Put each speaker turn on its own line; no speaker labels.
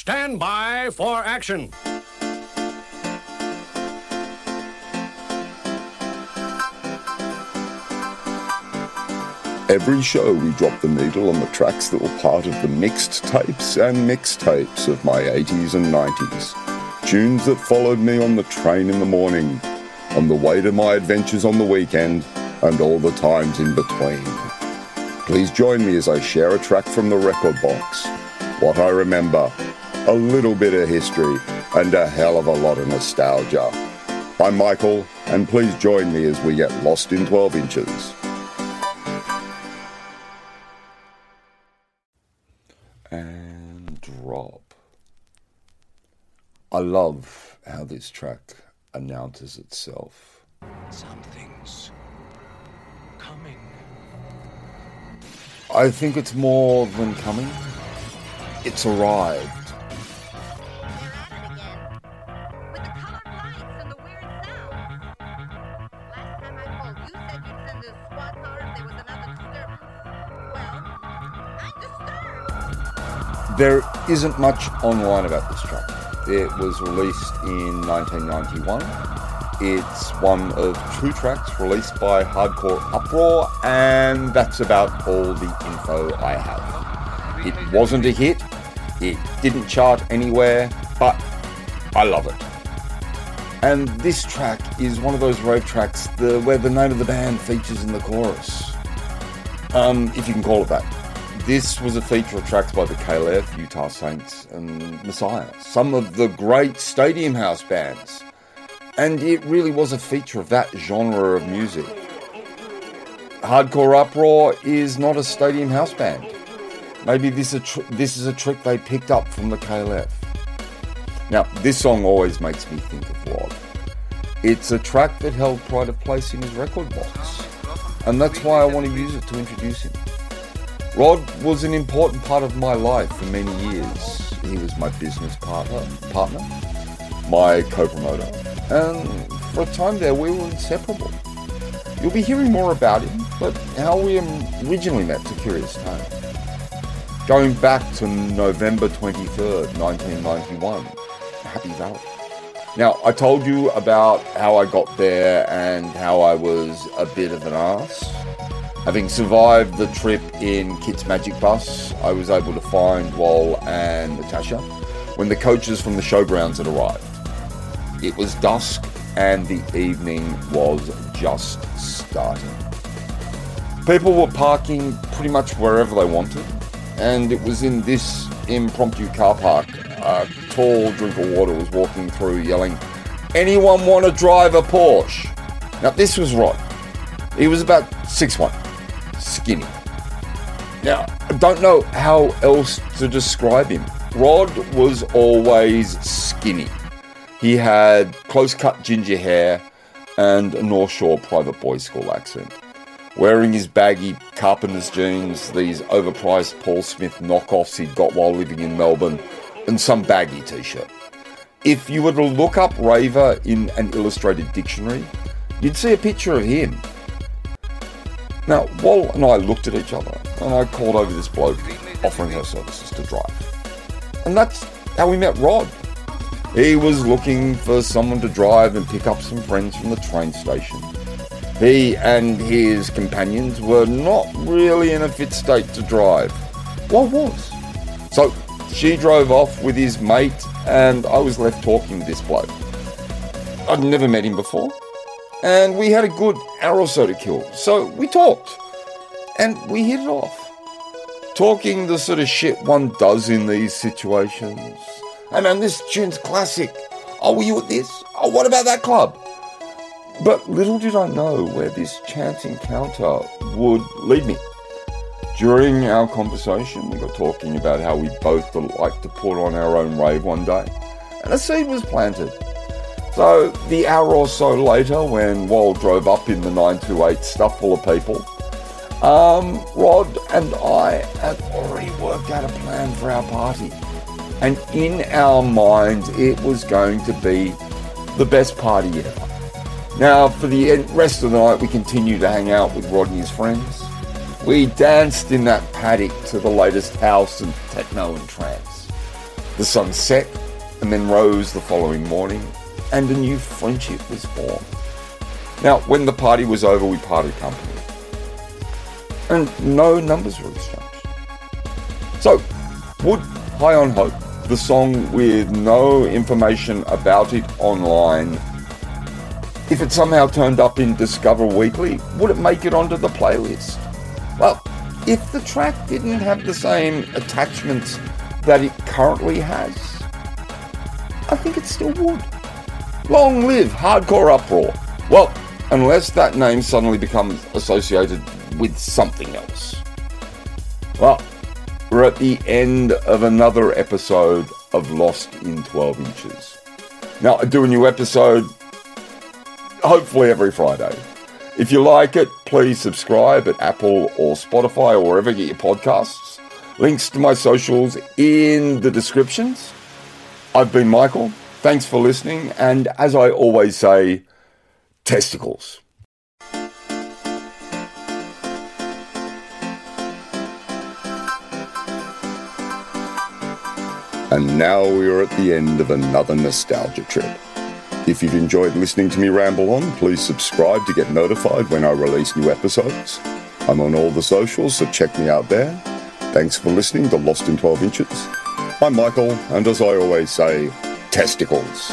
Stand by for action.
Every show, we drop the needle on the tracks that were part of the mixed tapes and mixtapes of my 80s and 90s. Tunes that followed me on the train in the morning, on the way to my adventures on the weekend, and all the times in between. Please join me as I share a track from the record box, what I remember, a little bit of history, and a hell of a lot of nostalgia. I'm Michael, and please join me as we get lost in 12 inches. and drop. I love how this track announces itself.
Something's coming.
I think it's more than coming, it's arrived.
There
isn't much online about this track. It was released in 1991. It's one of two tracks released by Hardcore Uproar, and that's about all the info I have. It wasn't a hit, it didn't chart anywhere, but I love it. And this track is one of those rave tracks the, where the name of the band features in the chorus. Um, if you can call it that. This was a feature of tracks by the KLF, Utah Saints, and Messiah, some of the great stadium house bands. And it really was a feature of that genre of music. Hardcore Uproar is not a stadium house band. Maybe this, tr- this is a trick they picked up from the KLF. Now, this song always makes me think of Rod. It's a track that held pride of place in his record box, and that's why I want to use it to introduce him. Rod was an important part of my life for many years. He was my business partner, partner, my co-promoter, and for a time there we were inseparable. You'll be hearing more about him, but how we originally met to Curious Tale. Going back to November 23rd, 1991, Happy Valley. Now, I told you about how I got there and how I was a bit of an ass. Having survived the trip in Kit's Magic Bus, I was able to find Wall and Natasha when the coaches from the showgrounds had arrived. It was dusk and the evening was just starting. People were parking pretty much wherever they wanted, and it was in this impromptu car park a tall drink of water was walking through yelling, Anyone want to drive a Porsche? Now, this was Rod. He was about 6'1, skinny. Now, I don't know how else to describe him. Rod was always skinny. He had close cut ginger hair and a North Shore private boys school accent. Wearing his baggy carpenter's jeans, these overpriced Paul Smith knockoffs he'd got while living in Melbourne, and some baggy t shirt. If you were to look up Raver in an illustrated dictionary, you'd see a picture of him. Now, Wall and I looked at each other, and I called over this bloke offering her services to drive. And that's how we met Rod. He was looking for someone to drive and pick up some friends from the train station. He and his companions were not really in a fit state to drive. Wall was. So she drove off with his mate, and I was left talking to this bloke. I'd never met him before, and we had a good hour or so to kill. So we talked, and we hit it off. Talking the sort of shit one does in these situations. Hey man, this tune's classic. Oh, were you at this? Oh, what about that club? But little did I know where this chance encounter would lead me. During our conversation, we got talking about how we both like to put on our own rave one day, and a seed was planted. So, the hour or so later, when Wall drove up in the 928 stuff full of people, um, Rod and I had already worked out a plan for our party. And in our minds, it was going to be the best party ever. Now, for the rest of the night, we continued to hang out with Rod and his friends. We danced in that paddock to the latest house and techno and trance. The sun set and then rose the following morning, and a new friendship was born. Now, when the party was over, we parted company, and no numbers were exchanged. So, would High on Hope, the song with no information about it online, if it somehow turned up in Discover Weekly, would it make it onto the playlist? Well, if the track didn't have the same attachments that it currently has, I think it still would. Long live Hardcore Uproar. Well, unless that name suddenly becomes associated with something else. Well, we're at the end of another episode of Lost in 12 Inches. Now, I do a new episode hopefully every Friday. If you like it, please subscribe at Apple or Spotify or wherever you get your podcasts. Links to my socials in the descriptions. I've been Michael. Thanks for listening. And as I always say, testicles. And now we are at the end of another nostalgia trip. If you've enjoyed listening to me ramble on, please subscribe to get notified when I release new episodes. I'm on all the socials, so check me out there. Thanks for listening to Lost in 12 Inches. I'm Michael, and as I always say, testicles.